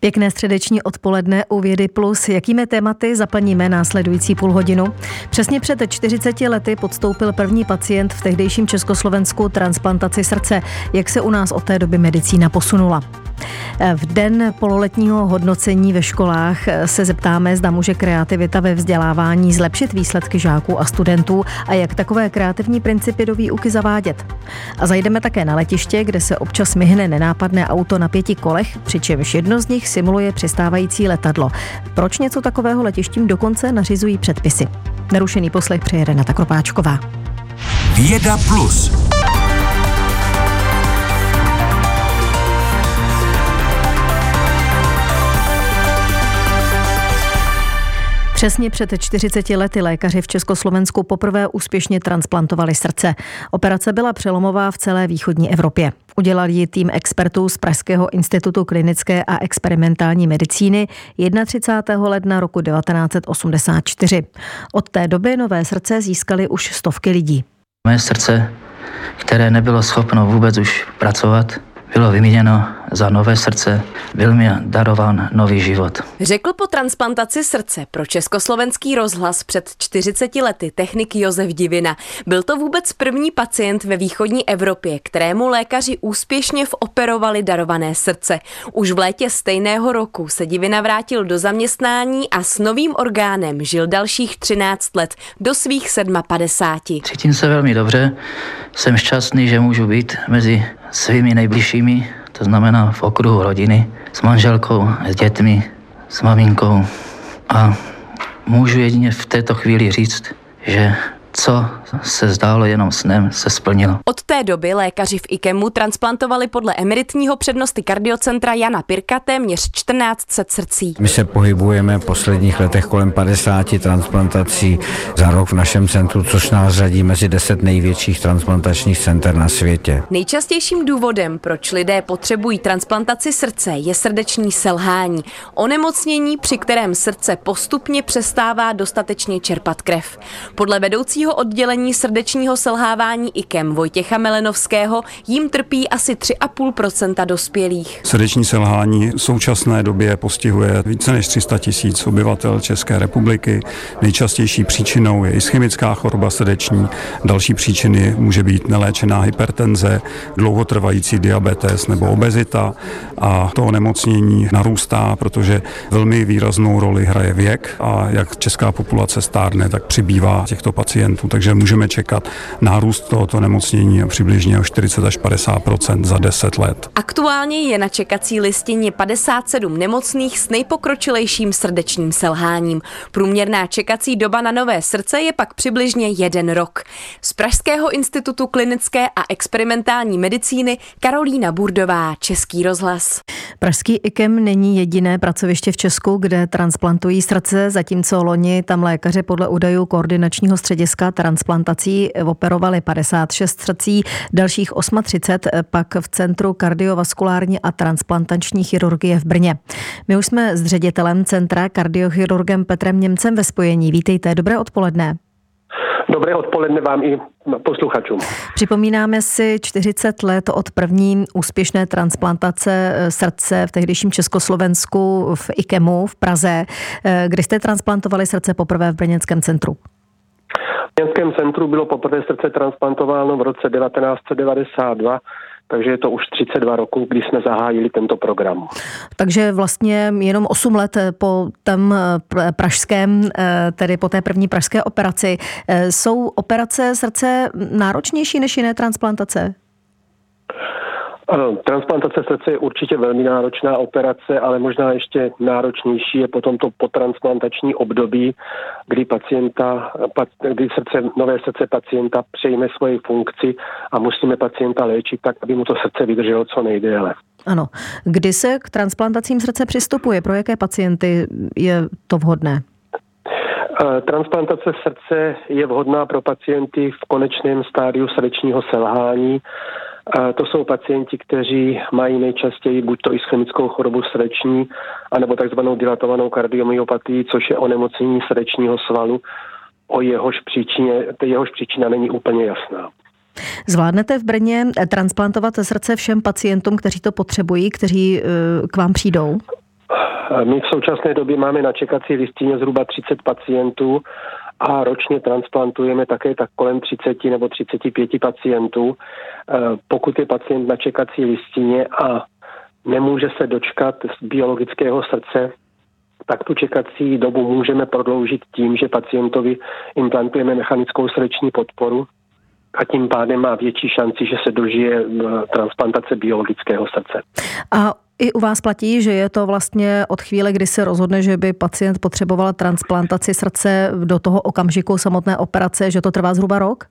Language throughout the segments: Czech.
Pěkné středeční odpoledne u Vědy Plus. Jakými tématy zaplníme následující půl hodinu? Přesně před 40 lety podstoupil první pacient v tehdejším Československu transplantaci srdce. Jak se u nás od té doby medicína posunula? V den pololetního hodnocení ve školách se zeptáme, zda může kreativita ve vzdělávání zlepšit výsledky žáků a studentů a jak takové kreativní principy do výuky zavádět. A zajdeme také na letiště, kde se občas myhne nenápadné auto na pěti kolech, přičemž jedno z nich simuluje přistávající letadlo. Proč něco takového letištím dokonce nařizují předpisy? Nerušený poslech přejede Renata Kropáčková. Věda Plus. Přesně před 40 lety lékaři v Československu poprvé úspěšně transplantovali srdce. Operace byla přelomová v celé východní Evropě. Udělal ji tým expertů z Pražského institutu klinické a experimentální medicíny 31. ledna roku 1984. Od té doby nové srdce získali už stovky lidí. Moje srdce, které nebylo schopno vůbec už pracovat, bylo vyměněno za nové srdce, byl mi darován nový život. Řekl po transplantaci srdce pro československý rozhlas před 40 lety technik Josef Divina. Byl to vůbec první pacient ve východní Evropě, kterému lékaři úspěšně voperovali darované srdce. Už v létě stejného roku se Divina vrátil do zaměstnání a s novým orgánem žil dalších 13 let do svých 57. Cítím se velmi dobře, jsem šťastný, že můžu být mezi svými nejbližšími, to znamená v okruhu rodiny, s manželkou, s dětmi, s maminkou. A můžu jedině v této chvíli říct, že co se zdálo jenom snem, se splnilo. Od té doby lékaři v IKEMu transplantovali podle emeritního přednosti kardiocentra Jana Pirka téměř 1400 srdcí. My se pohybujeme v posledních letech kolem 50 transplantací za rok v našem centru, což nás řadí mezi 10 největších transplantačních center na světě. Nejčastějším důvodem, proč lidé potřebují transplantaci srdce, je srdeční selhání. Onemocnění, při kterém srdce postupně přestává dostatečně čerpat krev. Podle vedoucího oddělení oddělení srdečního selhávání IKEM Vojtěcha Melenovského jím trpí asi 3,5% dospělých. Srdeční selhání v současné době postihuje více než 300 tisíc obyvatel České republiky. Nejčastější příčinou je ischemická choroba srdeční. Další příčiny může být neléčená hypertenze, dlouhotrvající diabetes nebo obezita a to onemocnění narůstá, protože velmi výraznou roli hraje věk a jak česká populace stárne, tak přibývá těchto pacientů. Takže může můžeme čekat nárůst tohoto nemocnění přibližně o 40 až 50% za 10 let. Aktuálně je na čekací listině 57 nemocných s nejpokročilejším srdečním selháním. Průměrná čekací doba na nové srdce je pak přibližně jeden rok. Z Pražského institutu klinické a experimentální medicíny Karolína Burdová, Český rozhlas. Pražský IKEM není jediné pracoviště v Česku, kde transplantují srdce, zatímco loni tam lékaře podle údajů koordinačního střediska transplantují transplantací operovali 56 srdcí, dalších 38 pak v Centru kardiovaskulární a transplantační chirurgie v Brně. My už jsme s ředitelem Centra kardiochirurgem Petrem Němcem ve spojení. Vítejte, dobré odpoledne. Dobré odpoledne vám i posluchačům. Připomínáme si 40 let od první úspěšné transplantace srdce v tehdejším Československu v IKEMu v Praze, kdy jste transplantovali srdce poprvé v Brněnském centru. V centru bylo poprvé srdce transplantováno v roce 1992 takže je to už 32 roků, kdy jsme zahájili tento program. Takže vlastně jenom 8 let po tom eh, pražském, eh, tedy po té první pražské operaci, eh, jsou operace srdce náročnější než jiné transplantace? Ano, transplantace srdce je určitě velmi náročná operace, ale možná ještě náročnější je potom to potransplantační období, kdy, pacienta, kdy srdce, nové srdce pacienta přejme svoji funkci a musíme pacienta léčit tak, aby mu to srdce vydrželo co nejdéle. Ano. Kdy se k transplantacím srdce přistupuje? Pro jaké pacienty je to vhodné? Eh, transplantace srdce je vhodná pro pacienty v konečném stádiu srdečního selhání to jsou pacienti, kteří mají nejčastěji buď to ischemickou chorobu srdeční, anebo takzvanou dilatovanou kardiomyopatii, což je onemocnění srdečního svalu, o jehož příčině, jehož příčina není úplně jasná. Zvládnete v Brně transplantovat srdce všem pacientům, kteří to potřebují, kteří eh, k vám přijdou? My v současné době máme na čekací listině zhruba 30 pacientů a ročně transplantujeme také tak kolem 30 nebo 35 pacientů. Pokud je pacient na čekací listině a nemůže se dočkat z biologického srdce, tak tu čekací dobu můžeme prodloužit tím, že pacientovi implantujeme mechanickou srdeční podporu a tím pádem má větší šanci, že se dožije transplantace biologického srdce. A i u vás platí, že je to vlastně od chvíle, kdy se rozhodne, že by pacient potřeboval transplantaci srdce do toho okamžiku samotné operace, že to trvá zhruba rok?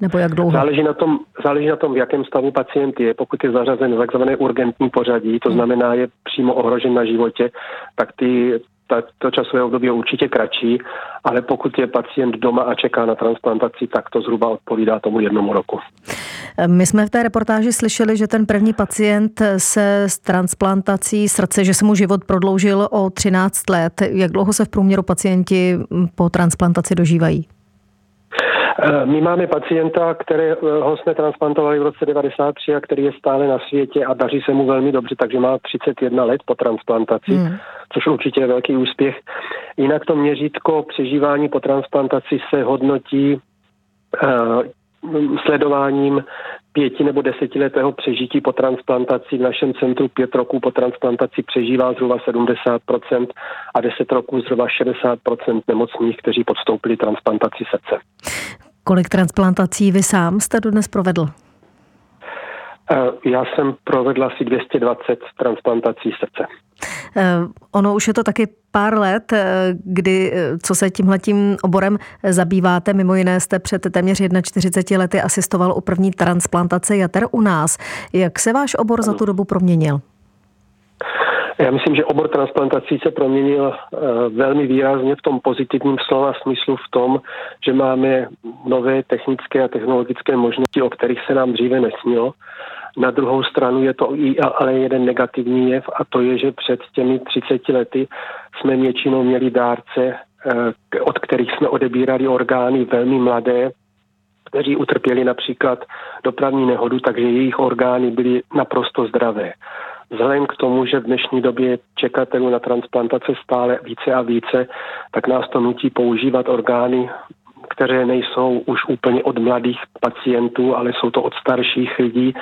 Nebo jak dlouho? Záleží na tom, záleží na tom v jakém stavu pacient je. Pokud je zařazen v takzvané urgentní pořadí, to hmm. znamená, je přímo ohrožen na životě, tak ty ta, to časové období je určitě kratší, ale pokud je pacient doma a čeká na transplantaci, tak to zhruba odpovídá tomu jednomu roku. My jsme v té reportáži slyšeli, že ten první pacient se s transplantací srdce, že se mu život prodloužil o 13 let. Jak dlouho se v průměru pacienti po transplantaci dožívají? Eh, my máme pacienta, kterého jsme transplantovali v roce 93 a který je stále na světě a daří se mu velmi dobře, takže má 31 let po transplantaci, hmm. což určitě je velký úspěch. Jinak to měřítko přežívání po transplantaci se hodnotí uh, sledováním pěti nebo desetiletého přežití po transplantaci. V našem centru pět roků po transplantaci přežívá zhruba 70% a deset roků zhruba 60% nemocných, kteří podstoupili transplantaci srdce. Kolik transplantací vy sám jste dnes provedl? Eh, já jsem provedl asi 220 transplantací srdce. Eh, ono už je to taky pár let, eh, kdy, co se tímhletím oborem zabýváte. Mimo jiné jste před téměř 41 lety asistoval u první transplantace jater u nás. Jak se váš obor za tu dobu proměnil? Já myslím, že obor transplantací se proměnil eh, velmi výrazně v tom pozitivním slova smyslu v tom, že máme nové technické a technologické možnosti, o kterých se nám dříve nesnilo. Na druhou stranu je to i ale jeden negativní jev a to je, že před těmi 30 lety jsme většinou měli dárce, eh, od kterých jsme odebírali orgány velmi mladé, kteří utrpěli například dopravní nehodu, takže jejich orgány byly naprosto zdravé. Vzhledem k tomu, že v dnešní době čekatelů na transplantace stále více a více, tak nás to nutí používat orgány, které nejsou už úplně od mladých pacientů, ale jsou to od starších lidí,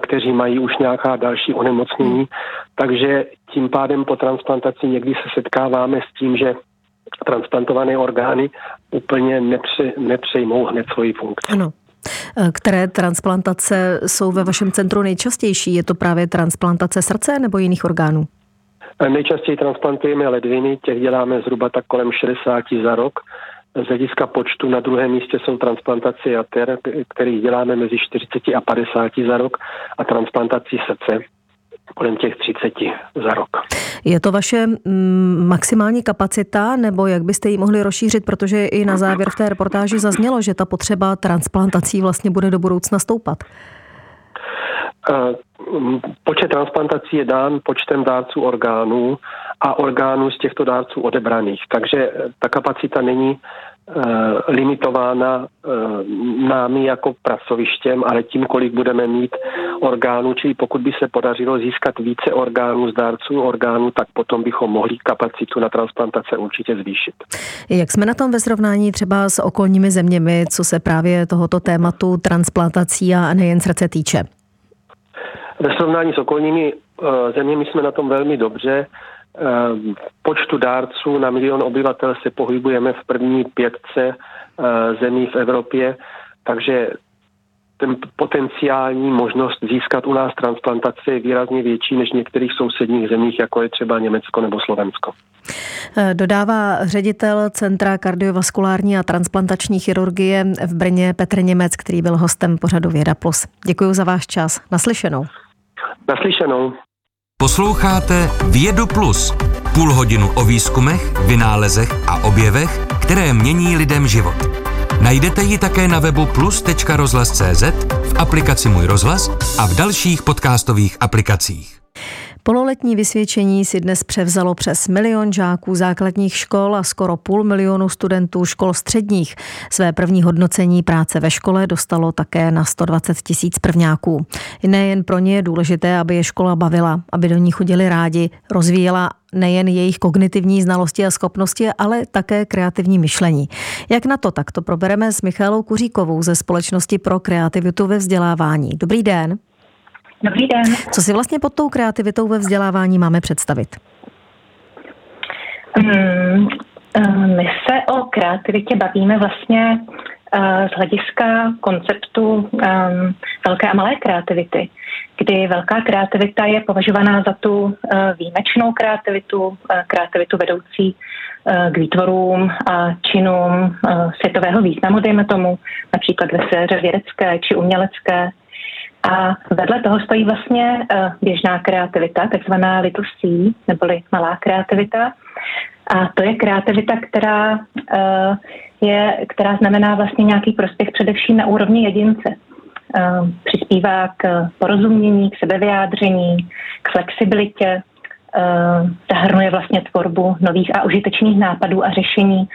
kteří mají už nějaká další onemocnění. Takže tím pádem po transplantaci někdy se setkáváme s tím, že transplantované orgány úplně nepře, nepřejmou hned svoji funkci. Ano. Eh, které transplantace jsou ve vašem centru nejčastější? Je to právě transplantace srdce nebo jiných orgánů? Eh, nejčastěji transplantujeme ledviny, těch děláme zhruba tak kolem 60 za rok. Z hlediska počtu na druhém místě jsou transplantace jater, kterých děláme mezi 40 a 50 za rok a transplantací srdce kolem těch 30 za rok. Je to vaše mm, maximální kapacita, nebo jak byste ji mohli rozšířit, protože i na závěr v té reportáži zaznělo, že ta potřeba transplantací vlastně bude do budoucna stoupat? Eh, počet transplantací je dán počtem dárců orgánů a orgánů z těchto dárců odebraných. Takže ta kapacita není Eh, limitována eh, námi jako pracovištěm, ale tím, kolik budeme mít orgánů, čili pokud by se podařilo získat více orgánů z dárců orgánů, tak potom bychom mohli kapacitu na transplantace určitě zvýšit. Jak jsme na tom ve srovnání třeba s okolními zeměmi, co se právě tohoto tématu transplantací a nejen srdce týče? Ve srovnání s okolními eh, zeměmi jsme na tom velmi dobře. V počtu dárců na milion obyvatel se pohybujeme v první pětce eh, zemí v Evropě, takže ten potenciální možnost získat u nás transplantaci je výrazně větší než v některých sousedních zemích, jako je třeba Německo nebo Slovensko. Eh, dodává ředitel Centra kardiovaskulární a transplantační chirurgie v Brně Petr Němec, který byl hostem pořadu Věda Plus. Děkuji za váš čas. Naslyšenou. Naslyšenou. Posloucháte Vědu Plus, půl hodinu o výzkumech, vynálezech a objevech, které mění lidem život. Najdete ji také na webu plus.rozhlas.cz, v aplikaci Můj rozhlas a v dalších podcastových aplikacích. Pololetní vysvědčení si dnes převzalo přes milion žáků základních škol a skoro půl milionu studentů škol středních. Své první hodnocení práce ve škole dostalo také na 120 tisíc prvňáků. Nejen pro ně je důležité, aby je škola bavila, aby do ní chodili rádi, rozvíjela nejen jejich kognitivní znalosti a schopnosti, ale také kreativní myšlení. Jak na to, tak to probereme s Michálou Kuříkovou ze Společnosti pro kreativitu ve vzdělávání. Dobrý den. Dobrý den. Co si vlastně pod tou kreativitou ve vzdělávání máme představit? Hmm, my se o kreativitě bavíme vlastně eh, z hlediska konceptu um, velké a malé kreativity, kdy velká kreativita je považovaná za tu uh, výjimečnou kreativitu, uh, kreativitu vedoucí uh, k výtvorům a činům uh, světového významu, dejme tomu, například ve sféře vědecké či umělecké, a vedle toho stojí vlastně uh, běžná kreativita, takzvaná litosí, neboli malá kreativita. A to je kreativita, která, uh, je, která znamená vlastně nějaký prospěch především na úrovni jedince. Uh, přispívá k porozumění, k sebevyjádření, k flexibilitě, zahrnuje vlastně tvorbu nových a užitečných nápadů a řešení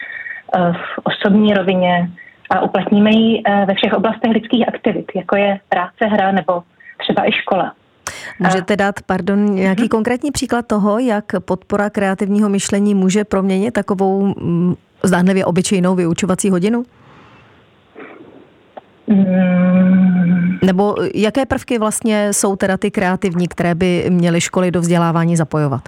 v osobní rovině, a uplatníme ji eh, ve všech oblastech lidských aktivit, jako je práce, hra nebo třeba i škola. Můžete dát, pardon, nějaký hmm. konkrétní příklad toho, jak podpora kreativního myšlení může proměnit takovou mm, zdánlivě obyčejnou vyučovací hodinu? Hmm. Nebo jaké prvky vlastně jsou teda ty kreativní, které by měly školy do vzdělávání zapojovat?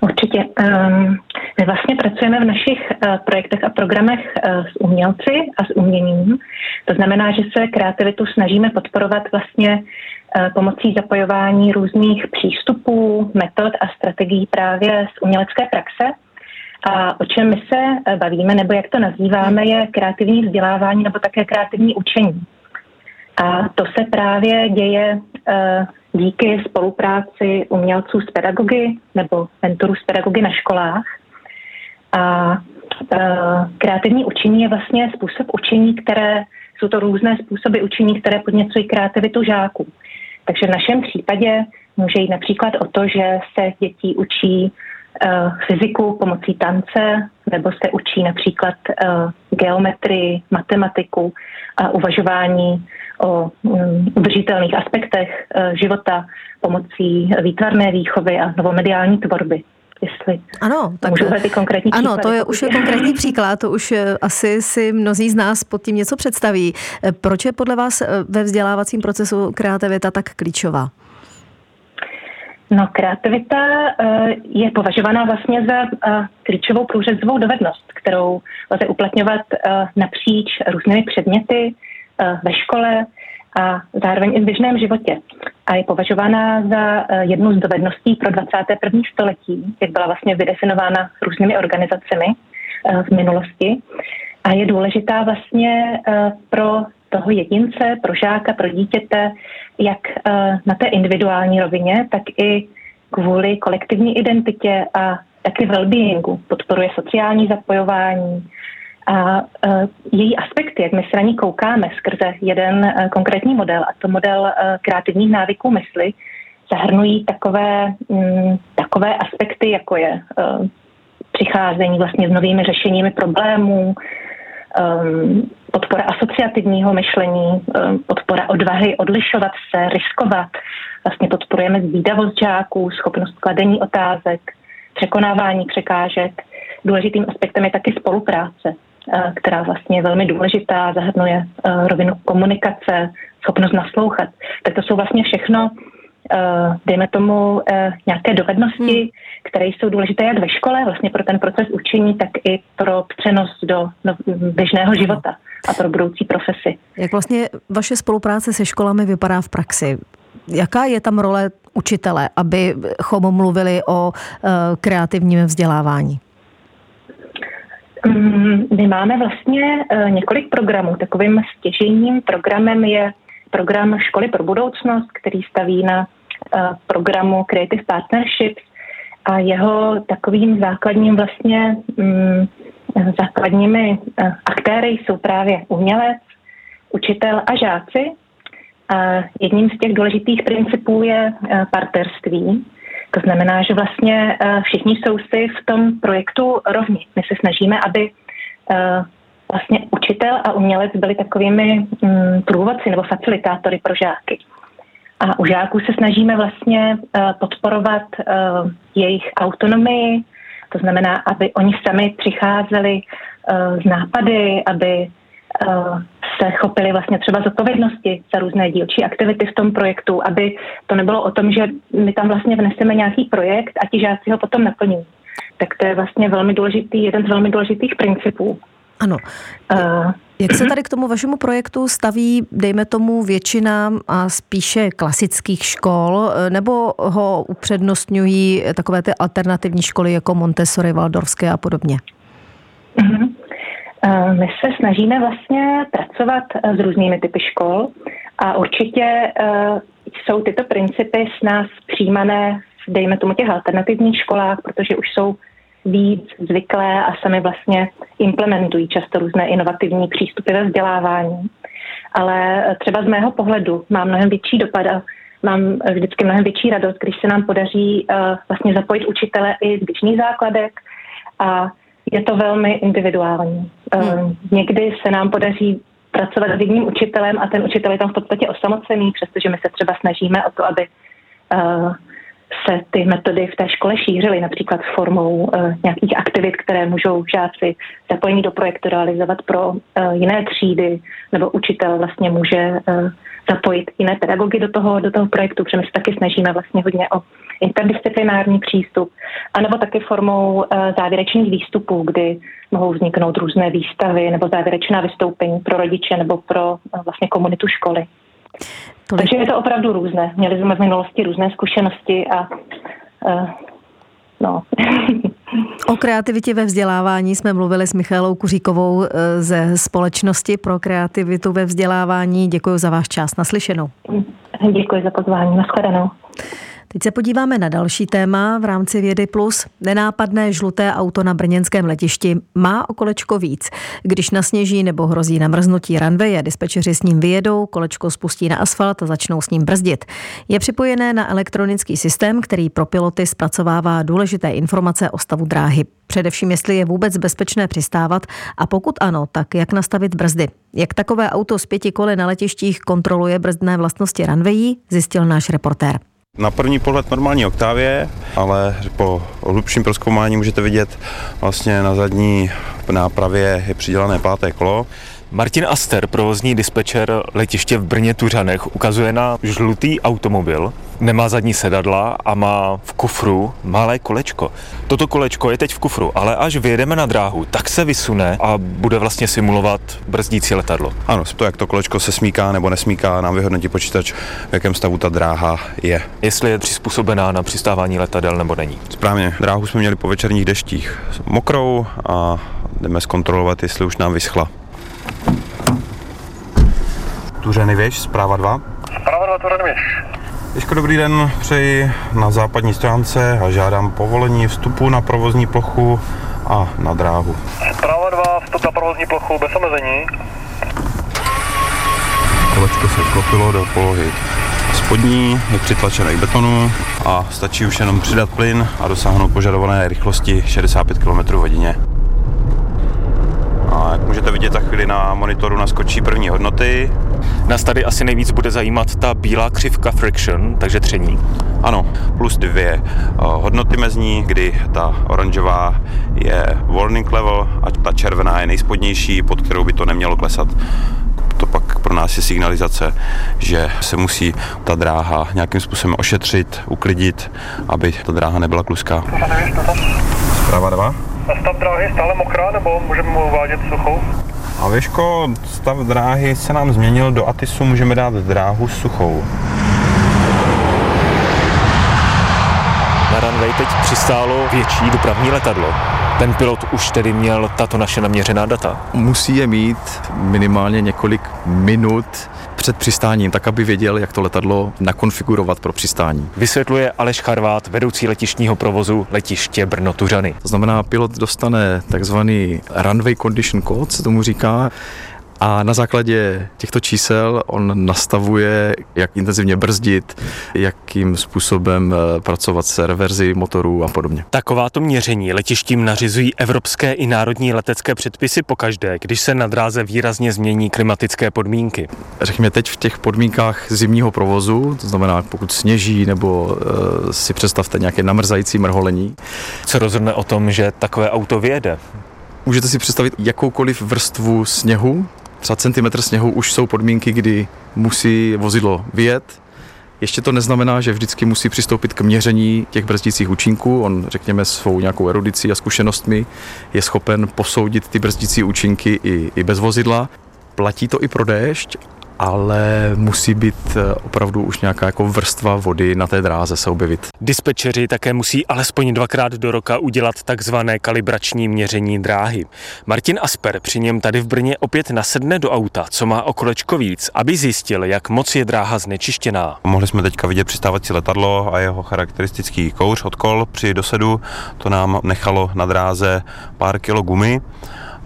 Určitě. Um, my vlastně pracujeme v našich uh, projektech a programech uh, s umělci a s uměním. To znamená, že se kreativitu snažíme podporovat vlastně uh, pomocí zapojování různých přístupů, metod a strategií právě z umělecké praxe. A o čem my se bavíme, nebo jak to nazýváme, je kreativní vzdělávání nebo také kreativní učení. A to se právě děje díky spolupráci umělců s pedagogy nebo mentorů s pedagogy na školách. A e, kreativní učení je vlastně způsob učení, které jsou to různé způsoby učení, které podněcují kreativitu žáků. Takže v našem případě může jít například o to, že se děti učí uh, fyziku pomocí tance, nebo se učí například uh, geometrii, matematiku a uvažování o um, udržitelných aspektech uh, života pomocí výtvarné výchovy a novomediální tvorby. Jestli ano, tak můžu ty konkrétní Ano, to je už je konkrétní příklad, to už eh, asi si mnozí z nás pod tím něco představí. Eh, proč je podle vás ve vzdělávacím procesu kreativita tak klíčová? No, kreativita je považovaná vlastně za klíčovou průřezovou dovednost, kterou lze uplatňovat napříč různými předměty, Eh, ve škole a zároveň i v běžném životě. A je považována za eh, jednu z dovedností pro 21. století, jak byla vlastně vydefinována různými organizacemi eh, v minulosti. A je důležitá vlastně pro toho jedince, pro žáka, pro dítěte, jak na té individuální rovině, tak i kvůli kolektivní identitě a taky well-beingu. Podporuje sociální zapojování, a uh, její aspekty, jak my se na ní koukáme skrze jeden uh, konkrétní model, a to model uh, kreativních návyků mysli, zahrnují takové, um, takové aspekty, jako je přicházení vlastně s novými řešeními problémů, podpora asociativního myšlení, podpora odvahy odlišovat se, riskovat. Vlastně podporujeme zvídavost žáků, schopnost kladení otázek, překonávání překážek. Důležitým aspektem je taky spolupráce. Eh, která vlastně je velmi důležitá, zahrnuje eh, rovinu komunikace, schopnost naslouchat. Tak to jsou vlastně všechno, eh, dejme tomu, nějaké dovednosti, hmm. které jsou důležité jak ve škole, vlastně pro ten proces učení, tak i pro přenos do, do běžného života a pro budoucí profesi. Jak vlastně vaše spolupráce se školami vypadá v praxi? Jaká je tam role učitele, abychom mluvili o kreativním vzdělávání? Mm, my máme vlastně eh, několik programů. Takovým stěžením programem je program Školy pro budoucnost, který staví na eh, programu Creative Partnerships a jeho takovým základním vlastně mm, základními eh, aktéry jsou právě umělec, učitel a žáci. jedním z těch důležitých principů je partnerství. To znamená, že vlastně všichni jsou si v tom projektu rovni. My se snažíme, aby vlastně učitel a umělec byli takovými mm, průvodci nebo facilitátory pro žáky. A u žáků se snažíme vlastně uh, podporovat jejich autonomii, to znamená, aby oni sami přicházeli z nápady, aby se chopili vlastně třeba zodpovědnosti za různé dílčí aktivity v tom projektu, aby to nebylo o tom, že my tam vlastně vneseme nějaký projekt a ti žáci ho potom naplní. Tak to je vlastně velmi důležitý, jeden z velmi důležitých principů. Ano. Uh, Jak se tady k tomu vašemu projektu staví, dejme tomu, většina a spíše klasických škol, nebo ho upřednostňují takové ty alternativní školy jako Montessori, Waldorfské a podobně? Uh-huh. My se snažíme vlastně pracovat s různými typy škol a určitě jsou tyto principy s nás přijímané, dejme tomu těch alternativních školách, protože už jsou víc zvyklé a sami vlastně implementují často různé inovativní přístupy ve vzdělávání. Ale třeba z mého pohledu má mnohem větší dopad a mám vždycky mnohem větší radost, když se nám podaří vlastně zapojit učitele i z běžných základek a je to velmi individuální. Uh, někdy se nám podaří pracovat s jedním učitelem a ten učitel je tam v podstatě osamocený, přestože my se třeba snažíme o to, aby uh, se ty metody v té škole šířily, například formou uh, nějakých aktivit, které můžou žáci zapojení do projektu realizovat pro uh, jiné třídy, nebo učitel vlastně může zapojit jiné pedagogy do toho, do toho projektu, protože my se taky snažíme vlastně hodně o interdisciplinární přístup, anebo taky formou uh, závěrečných výstupů, kdy mohou vzniknout různé výstavy nebo závěrečná vystoupení pro rodiče nebo pro uh, vlastně komunitu školy. Tolik. Takže je to opravdu různé. Měli jsme v minulosti různé zkušenosti a uh, no. O kreativitě ve vzdělávání jsme mluvili s Michalou Kuříkovou eh, ze Společnosti pro kreativitu ve vzdělávání. Děkuji za váš čas. Naslyšenou. Děkuji za pozvání. Naschledanou. Teď se podíváme na další téma v rámci Vědy Plus. Nenápadné žluté auto na brněnském letišti má o kolečko víc. Když nasněží nebo hrozí namrznutí ranveje, dispečeři s ním vyjedou, kolečko spustí na asfalt a začnou s ním brzdit. Je připojené na elektronický systém, který pro piloty zpracovává důležité informace o stavu dráhy. Především, jestli je vůbec bezpečné přistávat a pokud ano, tak jak nastavit brzdy. Jak takové auto z pěti koly na letištích kontroluje brzdné vlastnosti ranvejí, zjistil náš reportér. Na první pohled normální oktávě, ale po hlubším proskoumání můžete vidět vlastně na zadní nápravě je přidělané páté kolo. Martin Aster, provozní dispečer letiště v Brně Tuřanech, ukazuje na žlutý automobil, nemá zadní sedadla a má v kufru malé kolečko. Toto kolečko je teď v kufru, ale až vyjedeme na dráhu, tak se vysune a bude vlastně simulovat brzdící letadlo. Ano, to, jak to kolečko se smíká nebo nesmíká, nám vyhodnotí počítač, v jakém stavu ta dráha je. Jestli je přizpůsobená na přistávání letadel nebo není. Správně, dráhu jsme měli po večerních deštích mokrou a jdeme zkontrolovat, jestli už nám vyschla. Tuřeny věž, zpráva 2. Zpráva 2, Tuřeny věž. Ježko, dobrý den, přeji na západní stránce a žádám povolení vstupu na provozní plochu a na dráhu. Zpráva 2, vstup na provozní plochu bez omezení. Kolečko se vklopilo do polohy spodní, je přitlačené k betonu a stačí už jenom přidat plyn a dosáhnout požadované rychlosti 65 km hodině. Jak můžete vidět, za chvíli na monitoru naskočí první hodnoty. Nás tady asi nejvíc bude zajímat ta bílá křivka friction, takže tření. Ano, plus dvě hodnoty mezní, kdy ta oranžová je warning level a ta červená je nejspodnější, pod kterou by to nemělo klesat to pak pro nás je signalizace, že se musí ta dráha nějakým způsobem ošetřit, uklidit, aby ta dráha nebyla kluská. Zpráva 2. Stav dráhy stále mokrá, nebo můžeme mu uvádět suchou? A Věško, stav dráhy se nám změnil, do Atisu můžeme dát dráhu suchou. Na runway teď přistálo větší dopravní letadlo. Ten pilot už tedy měl tato naše naměřená data? Musí je mít minimálně několik minut před přistáním, tak aby věděl, jak to letadlo nakonfigurovat pro přistání. Vysvětluje Aleš Charvát, vedoucí letišního provozu letiště Brno-Tuřany. To znamená, pilot dostane takzvaný runway condition code, se tomu říká, A na základě těchto čísel on nastavuje, jak intenzivně brzdit, jakým způsobem eh, pracovat s reverzi motorů a podobně. Takováto měření letištím nařizují evropské i národní letecké předpisy pokaždé, když se na dráze výrazně změní klimatické podmínky. Řekněme teď v těch podmínkách zimního provozu, to znamená pokud sněží nebo e, si představte nějaké namrzající mrholení. Co rozhodne o tom, že takové auto vyjede? Můžete si představit jakoukoliv vrstvu sněhu, třeba centimetr sněhu už jsou podmínky, kdy musí vozidlo vyjet. Ještě to neznamená, že vždycky musí přistoupit k měření těch brzdících účinků. On, řekněme, svou nějakou erudicí a zkušenostmi je schopen posoudit ty brzdící účinky i, i bez vozidla. Platí to i pro déšť ale musí být eh, opravdu už nějaká jako vrstva vody na té dráze se objevit. Dispečeři také musí alespoň dvakrát do roka udělat takzvané kalibrační měření dráhy. Martin Asper při něm tady v Brně opět nasedne do auta, co má okolečko víc, aby zjistil, jak moc je dráha znečištěná. Mohli jsme teďka vidět přistávací letadlo a jeho charakteristický kouř od kol při dosedu. To nám nechalo na dráze pár kilo gumy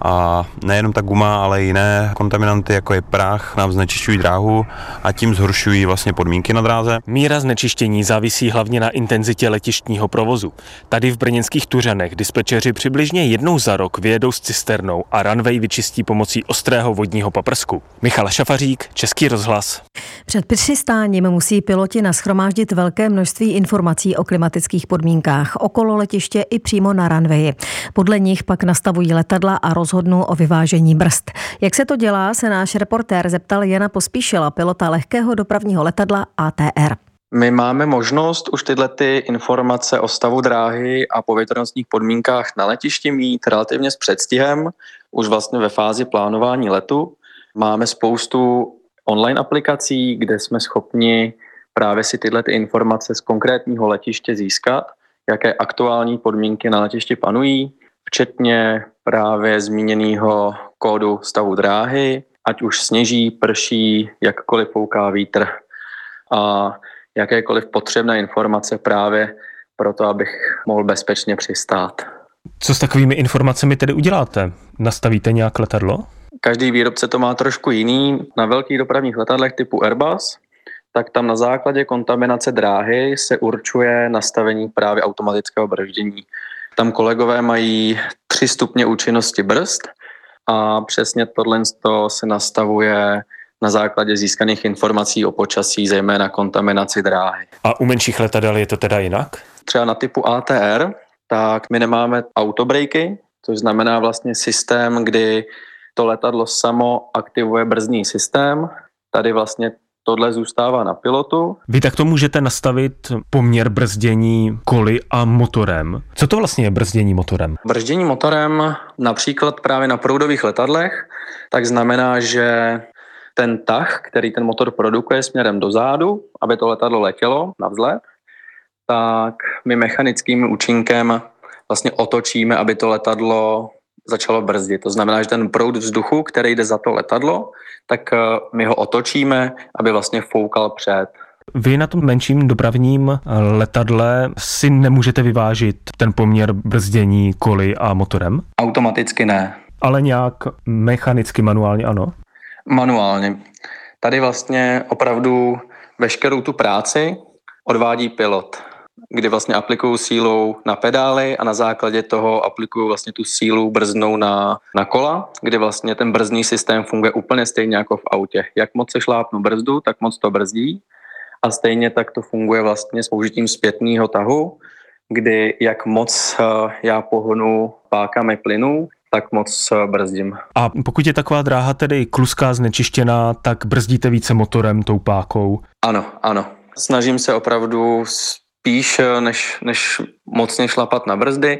a nejenom ta guma, ale i jiné kontaminanty, jako je prach, nám znečišťují dráhu a tím zhoršují vlastně podmínky na dráze. Míra znečištění závisí hlavně na intenzitě letištního provozu. Tady v brněnských Tuřanech dispečeři přibližně jednou za rok vyjedou s cisternou a runway vyčistí pomocí ostrého vodního paprsku. Michal Šafařík, Český rozhlas. Před přistáním musí piloti naschromáždit velké množství informací o klimatických podmínkách okolo letiště i přímo na runwayi. Podle nich pak nastavují letadla a roz rozhodnu o vyvážení brzd. Jak se to dělá, se náš reportér zeptal Jana Pospíšila, pilota lehkého dopravního letadla ATR. My máme možnost už tyhle ty informace o stavu dráhy a povětrnostních podmínkách na letišti mít relativně s předstihem, už vlastně ve fázi plánování letu. Máme spoustu online aplikací, kde jsme schopni právě si tyhle ty informace z konkrétního letiště získat, jaké aktuální podmínky na letišti panují, včetně právě zmíněného kódu stavu dráhy, ať už sněží, prší, jakkoliv fouká vítr a jakékoliv potřebné informace právě pro to, abych mohl bezpečně přistát. Co s takovými informacemi tedy uděláte? Nastavíte nějak letadlo? Každý výrobce to má trošku jiný. Na velkých dopravních letadlech typu Airbus, tak tam na základě kontaminace dráhy se určuje nastavení právě automatického brždění. Tam kolegové mají tři stupně účinnosti brzd a přesně tohle se nastavuje na základě získaných informací o počasí, zejména kontaminaci dráhy. A u menších letadel je to teda jinak? Třeba na typu ATR, tak my nemáme autobreaky, což znamená vlastně systém, kdy to letadlo samo aktivuje brzdní systém. Tady vlastně tohle zůstává na pilotu. Vy takto můžete nastavit poměr brzdění koly a motorem. Co to vlastně je brzdění motorem? Brzdění motorem například právě na proudových letadlech, tak znamená, že ten tah, který ten motor produkuje směrem dozadu, aby to letadlo letělo na vzlet, tak my mechanickým účinkem vlastně otočíme, aby to letadlo začalo brzdit. To znamená, že ten proud vzduchu, který jde za to letadlo, tak eh, my ho otočíme, aby vlastně foukal před. Vy na tom menším dopravním eh, letadle si nemůžete vyvážit ten poměr brzdění koly a motorem? Automaticky ne. Ale nějak mechanicky, manuálně ano? Manuálně. Tady vlastně opravdu veškerou tu práci odvádí pilot kdy vlastně aplikují sílu na pedály a na základě toho aplikují vlastně tu sílu brznou na, na kola, kdy vlastně ten brzdní systém funguje úplně stejně jako v autě. Jak moc se šlápnu brzdu, tak moc to brzdí a stejně tak to funguje vlastně s použitím zpětného tahu, kdy jak moc eh, já pohonu pákami plynu, tak moc eh, brzdím. A pokud je taková dráha tedy kluská, znečištěná, tak brzdíte více motorem, tou pákou? Ano, ano. Snažím se opravdu spíš eh, než, než mocně šlapat na brzdy,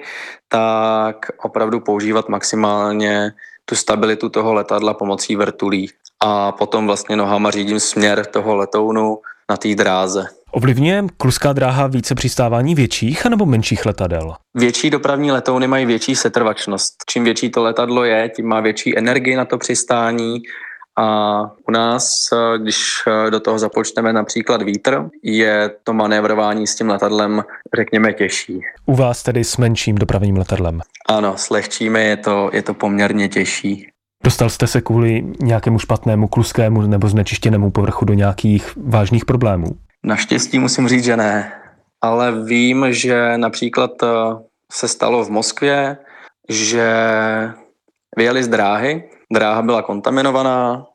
tak opravdu používat maximálně tu stabilitu toho letadla pomocí vrtulí. A potom vlastně nohama řídím směr toho letounu na té dráze. Ovlivňuje kluská dráha více přistávání větších nebo menších letadel? Větší dopravní letouny mají větší setrvačnost. Čím větší to letadlo je, tím má větší energii na to přistání a u nás, eh, když eh, do toho započteme například vítr, je to manévrování s tím letadlem, řekněme, těžší. U vás tedy s menším dopravním letadlem? Ano, s lehčími je to, je to poměrně těžší. Dostal jste se kvůli nějakému špatnému kluskému nebo znečištěnému povrchu do nějakých vážných problémů? Naštěstí musím říct, že ne. Ale vím, že například eh, se stalo v Moskvě, že vyjeli z dráhy, dráha byla kontaminovaná,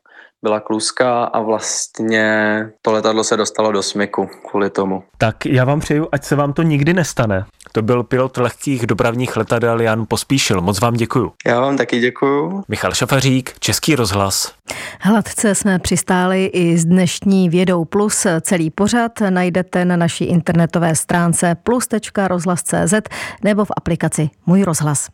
byla kluská a vlastně to letadlo se dostalo do smyku kvůli tomu. Tak já vám přeju, ať se vám to nikdy nestane. To byl pilot lehkých dopravních letadel Jan Pospíšil. Moc vám děkuju. Já vám taky děkuju. Michal Šafařík, Český rozhlas. Hladce jsme přistáli i s dnešní Vědou Plus. Celý pořad najdete na naší internetové stránce plus.rozhlas.cz nebo v aplikaci Můj rozhlas.